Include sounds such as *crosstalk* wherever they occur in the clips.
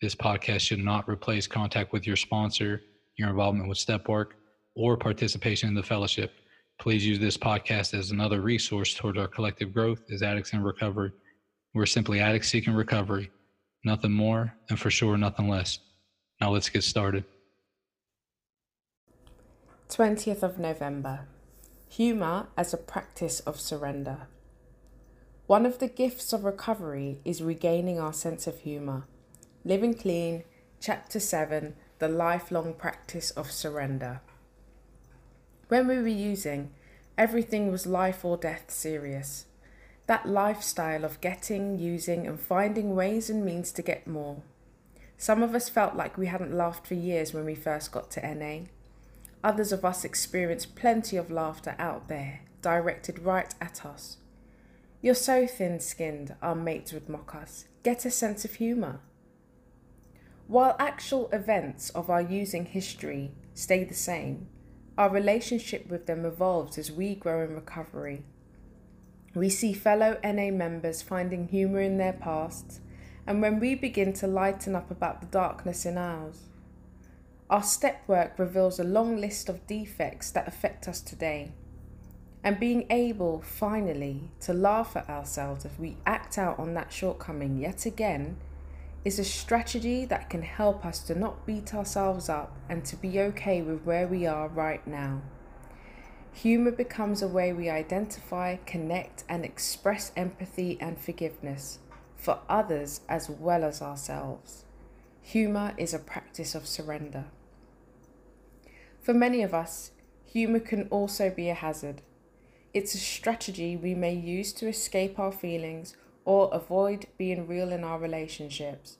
This podcast should not replace contact with your sponsor, your involvement with step work, or participation in the fellowship. Please use this podcast as another resource toward our collective growth as addicts in recovery. We're simply addicts seeking recovery, nothing more, and for sure, nothing less. Now let's get started. 20th of November. Humour as a practice of surrender. One of the gifts of recovery is regaining our sense of humour. Living Clean, Chapter 7 The Lifelong Practice of Surrender. When we were using, everything was life or death serious. That lifestyle of getting, using, and finding ways and means to get more. Some of us felt like we hadn't laughed for years when we first got to NA. Others of us experienced plenty of laughter out there, directed right at us. You're so thin skinned, our mates would mock us. Get a sense of humour. While actual events of our using history stay the same, our relationship with them evolves as we grow in recovery. We see fellow NA members finding humour in their pasts, and when we begin to lighten up about the darkness in ours, our step work reveals a long list of defects that affect us today. And being able, finally, to laugh at ourselves if we act out on that shortcoming yet again is a strategy that can help us to not beat ourselves up and to be okay with where we are right now. Humour becomes a way we identify, connect, and express empathy and forgiveness for others as well as ourselves. Humour is a practice of surrender. For many of us, humour can also be a hazard. It's a strategy we may use to escape our feelings or avoid being real in our relationships.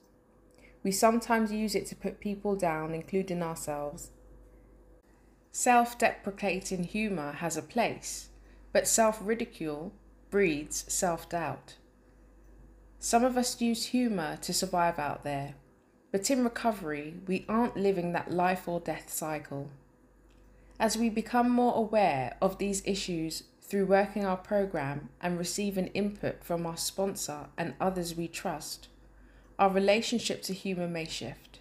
We sometimes use it to put people down, including ourselves. Self deprecating humour has a place, but self ridicule breeds self doubt. Some of us use humour to survive out there, but in recovery, we aren't living that life or death cycle. As we become more aware of these issues through working our program and receiving input from our sponsor and others we trust, our relationship to humour may shift.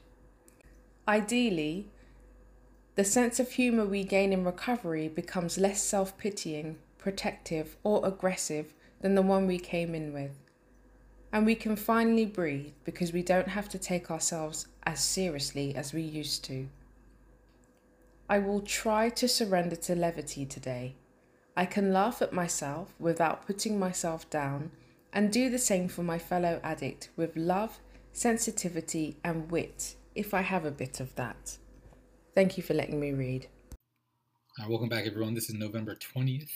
Ideally, the sense of humour we gain in recovery becomes less self pitying, protective, or aggressive than the one we came in with. And we can finally breathe because we don't have to take ourselves as seriously as we used to. I will try to surrender to levity today I can laugh at myself without putting myself down and do the same for my fellow addict with love, sensitivity, and wit if I have a bit of that. Thank you for letting me read. Right, welcome back, everyone. This is November 20th.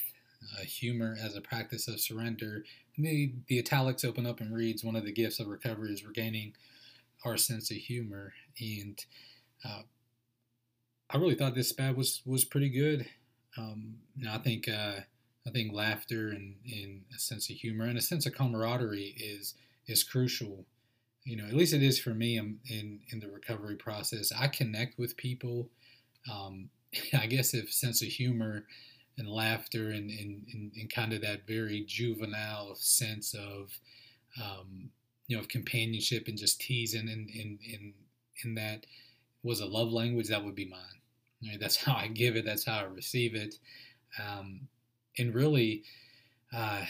Uh, humor as a practice of surrender. The, the italics open up and reads One of the gifts of recovery is regaining our sense of humor. And uh, I really thought this SPAD was, was pretty good. Um, know, I think uh, I think laughter and, and, a sense of humor and a sense of camaraderie is is crucial. You know, at least it is for me in in, in the recovery process. I connect with people. Um, *laughs* I guess if sense of humor and laughter and, and, and, and, kind of that very juvenile sense of um, you know of companionship and just teasing and in in that was a love language that would be mine Right? That's how I give it. That's how I receive it. Um, and really, uh,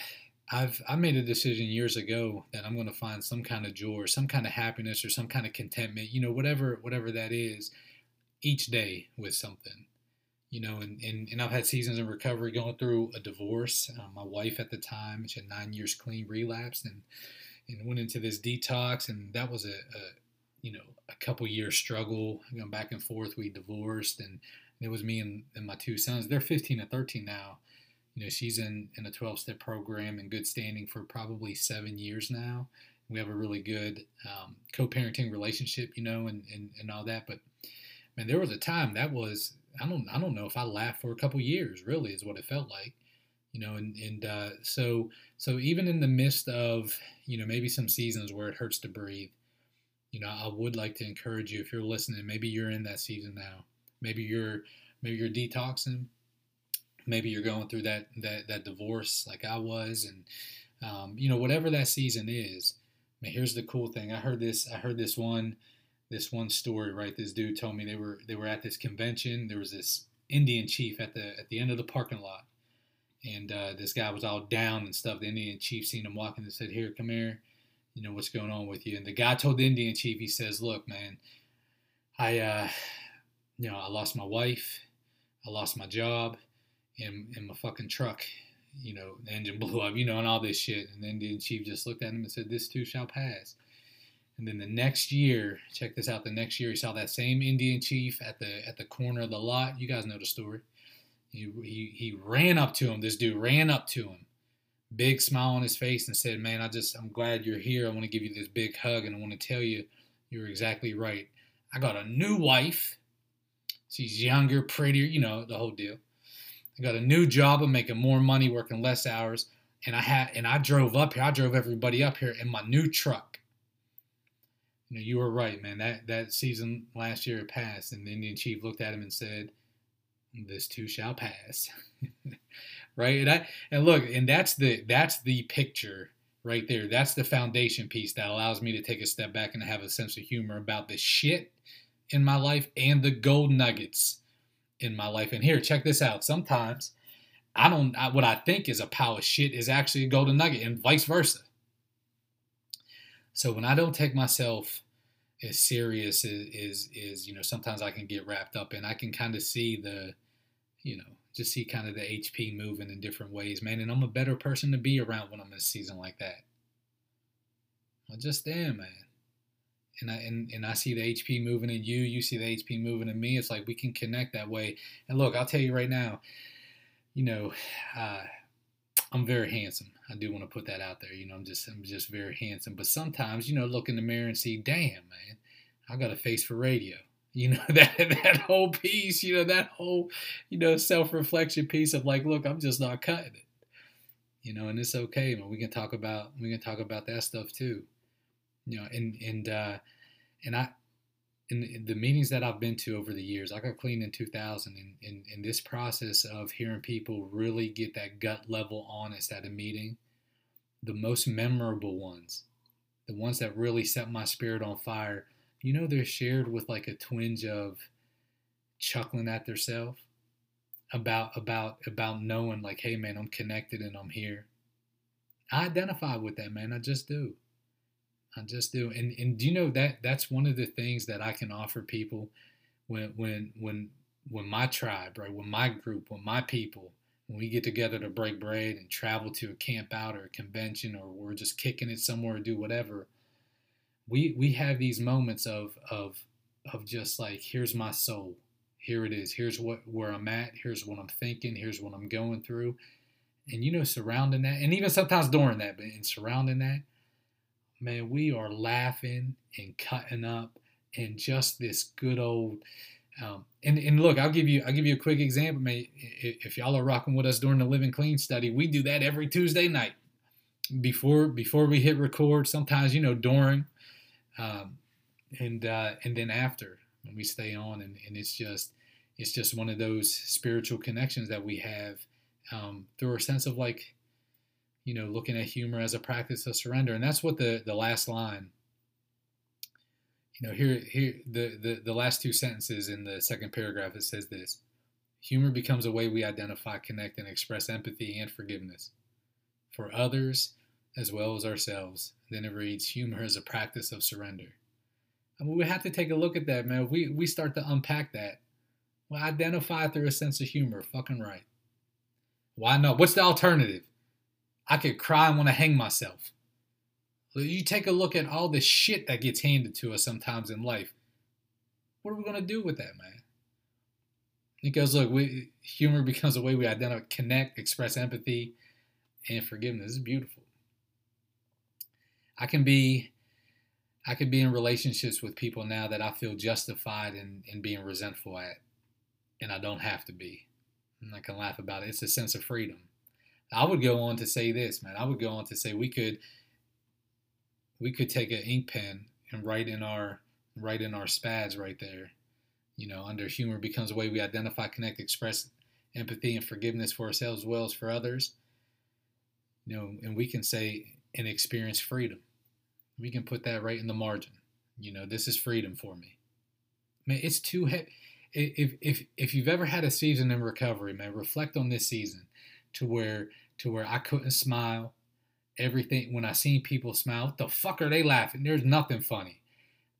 I've I made a decision years ago that I'm going to find some kind of joy, or some kind of happiness, or some kind of contentment. You know, whatever whatever that is, each day with something. You know, and, and, and I've had seasons in recovery going through a divorce. Uh, my wife at the time, she had nine years clean, relapsed, and and went into this detox, and that was a, a you know, a couple year struggle, going back and forth. We divorced, and it was me and, and my two sons. They're 15 and 13 now. You know, she's in, in a 12 step program in good standing for probably seven years now. We have a really good um, co-parenting relationship, you know, and, and, and all that. But man, there was a time that was I don't I don't know if I laughed for a couple years. Really, is what it felt like, you know. And and uh, so so even in the midst of you know maybe some seasons where it hurts to breathe, you know, I would like to encourage you if you're listening. Maybe you're in that season now. Maybe you're maybe you're detoxing. Maybe you're going through that that that divorce like I was, and um, you know whatever that season is. I mean, here's the cool thing. I heard this. I heard this one this one story. Right, this dude told me they were they were at this convention. There was this Indian chief at the at the end of the parking lot, and uh, this guy was all down and stuff. The Indian chief seen him walking and said, "Here, come here." You know what's going on with you. And the guy told the indian chief he says look man i uh you know i lost my wife i lost my job and, and my fucking truck you know the engine *laughs* blew up you know and all this shit. And the indian chief just looked at him and said this too shall pass. And then the next year check this out the next year he saw that same indian chief at the at the corner of the lot. You guys know the story. He, he, he ran up to him. This dude ran up to him big smile on his face and said, "Man, I just I'm glad you're here. I want to give you this big hug and I want to tell you you're exactly right. I got a new wife. She's younger, prettier, you know, the whole deal. I got a new job. I'm making more money, working less hours, and I had and I drove up here. I drove everybody up here in my new truck. You know, you were right, man. That that season last year passed, and the Indian chief looked at him and said, "This too shall pass." *laughs* right? And I and look, and that's the that's the picture right there. That's the foundation piece that allows me to take a step back and have a sense of humor about the shit in my life and the gold nuggets in my life. And here, check this out. Sometimes I don't I, what I think is a pile of shit is actually a golden nugget, and vice versa. So when I don't take myself as serious as is is you know sometimes I can get wrapped up in, I can kind of see the you know to see kind of the HP moving in different ways, man. And I'm a better person to be around when I'm in a season like that. I just am, man. And I and, and I see the HP moving in you, you see the HP moving in me. It's like we can connect that way. And look, I'll tell you right now, you know, *sighs* uh, I'm very handsome. I do want to put that out there. You know, I'm just I'm just very handsome. But sometimes, you know, look in the mirror and see, damn, man, I got a face for radio you know *laughs* that that whole piece you know that whole you know self-reflection piece of like look i'm just not cutting it. You know and it's okay man. We can talk about we can talk about that stuff too. You know and and uh and i in the meetings that i've been to over the years i got clean in 2000 and in, in this process of hearing people really get that gut level honest at a meeting the most memorable ones the ones that really set my spirit on fire you know they're shared with like a twinge of chuckling at themselves about about about knowing like hey man i'm connected and i'm here. I identify with that man. I just do. I just do. And and do you know that that's one of the things that i can offer people when when when when my tribe right when my group when my people when we get together to break bread and travel to a camp out or a convention or we're just kicking it somewhere or do whatever we we have these moments of of of just like here's my soul. Here it is. Here's what where i'm at. Here's what i'm thinking. Here's what i'm going through. And you know surrounding that and even sometimes during that but in surrounding that man we are laughing and cutting up and just this good old um, and, and look i'll give you i'll give you a quick example man. If y'all are rocking with us during the living clean study we do that every tuesday night before before we hit record sometimes you know during um, and uh, and then after when we stay on, and, and it's just it's just one of those spiritual connections that we have um, through a sense of like you know looking at humor as a practice of surrender, and that's what the the last line. You know, here here the, the the last two sentences in the second paragraph it says this. Humor becomes a way we identify, connect, and express empathy and forgiveness for others as well as ourselves. Then it reads, humor is a practice of surrender. I mean, we have to take a look at that, man. If we, we start to unpack that. Well, identify through a sense of humor. Fucking right. Why not? What's the alternative? I could cry and want to hang myself. You take a look at all the shit that gets handed to us sometimes in life. What are we going to do with that, man? Because look, we, humor *laughs* becomes a way we identify, connect, express empathy, and forgiveness. It's beautiful. I can be I can be in relationships with people now that I feel justified in, in being resentful at, and I don't have to be. And I can laugh about it. It's a sense of freedom. I would go on to say this, man. I would go on to say we could we could take an ink pen and write in our write in our spads right there. You know, under humor becomes a way we identify, connect, express empathy and forgiveness for ourselves as well as for others. You know, and we can say and experience freedom. We can put that right in the margin. You know, this is freedom for me. Man, it's too heavy. If if if you've ever had a season in recovery, man, reflect on this season to where to where I couldn't smile. Everything when I seen people smile, what the fuck are they laughing? There's nothing funny.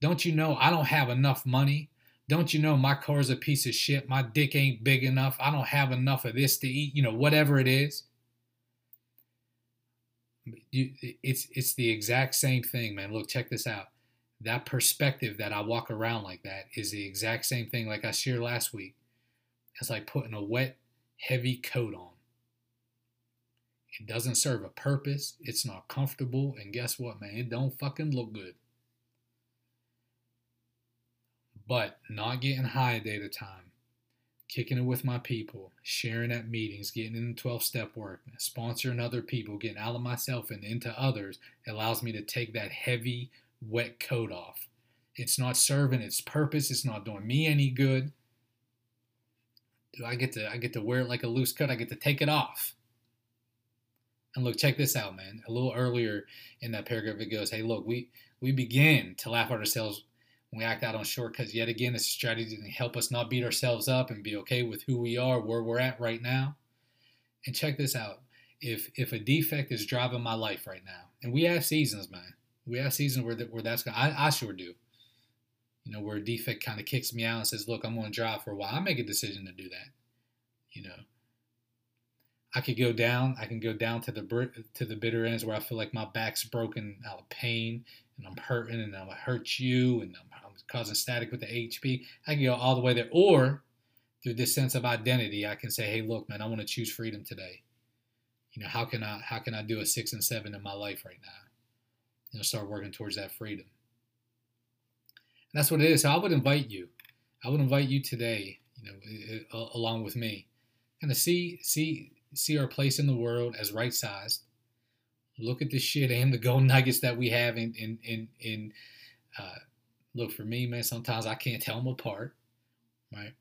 Don't you know I don't have enough money? Don't you know my car's a piece of shit? My dick ain't big enough. I don't have enough of this to eat. You know, whatever it is. You, it's it's the exact same thing, man. Look, check this out. That perspective that I walk around like that is the exact same thing, like I shared last week. It's like putting a wet, heavy coat on. It doesn't serve a purpose. It's not comfortable. And guess what, man? It don't fucking look good. But not getting high a day a time, kicking it with my people, sharing at meetings, getting in 12 step work, sponsoring other people, getting out of myself and into others allows me to take that heavy, wet coat off. It's not serving its purpose. It's not doing me any good. Do I get to I get to wear it like a loose cut? I get to take it off. And look, check this out, man. A little earlier in that paragraph, it goes, "Hey, look, we we begin to laugh at ourselves we act out on shortcuts. Yet again, it's a strategy to help us not beat ourselves up and be okay with who we are, where we're at right now. And check this out: if if a defect is driving my life right now, and we have seasons, man, we have seasons where that, where that's going. I I sure do. You know, where a defect kind of kicks me out and says, "Look, I'm going to drive for a while." I make a decision to do that. You know, I could go down. I can go down to the to the bitter ends where I feel like my back's broken out of pain and I'm hurting and I'm gonna hurt you and I'm, I'm causing static with the HP. I can go all the way there, or through this sense of identity, I can say, "Hey, look, man, I want to choose freedom today. You know, how can I how can I do a six and seven in my life right now? You know, start working towards that freedom. And that's what it is. So I would invite you. I would invite you today. You know, along with me, kind of see see see our place in the world as right sized. Look at the shit and the gold nuggets that we have in in in, in uh, look for me, man. Sometimes I can't tell them apart, right?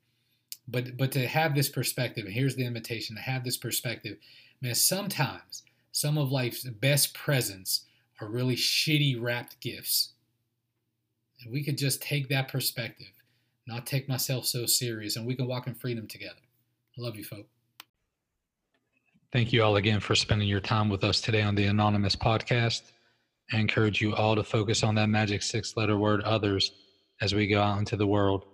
But but to have this perspective, and here's the invitation to have this perspective, man. Sometimes some of life's best presents are really shitty wrapped gifts. And we could just take that perspective, not take myself so serious, and we can walk in freedom together. I love you, folks. Thank you all again for spending your time with us today on the Anonymous podcast. I encourage you all to focus on that magic six letter word others as we go out into the world.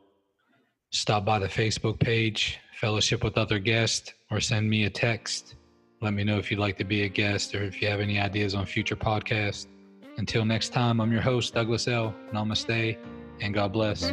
Stop by the Facebook page, fellowship with other guests, or send me a text. Let me know if you'd like to be a guest or if you have any ideas on future podcasts. Until next time, I'm your host, Douglas L. Namaste, and God bless.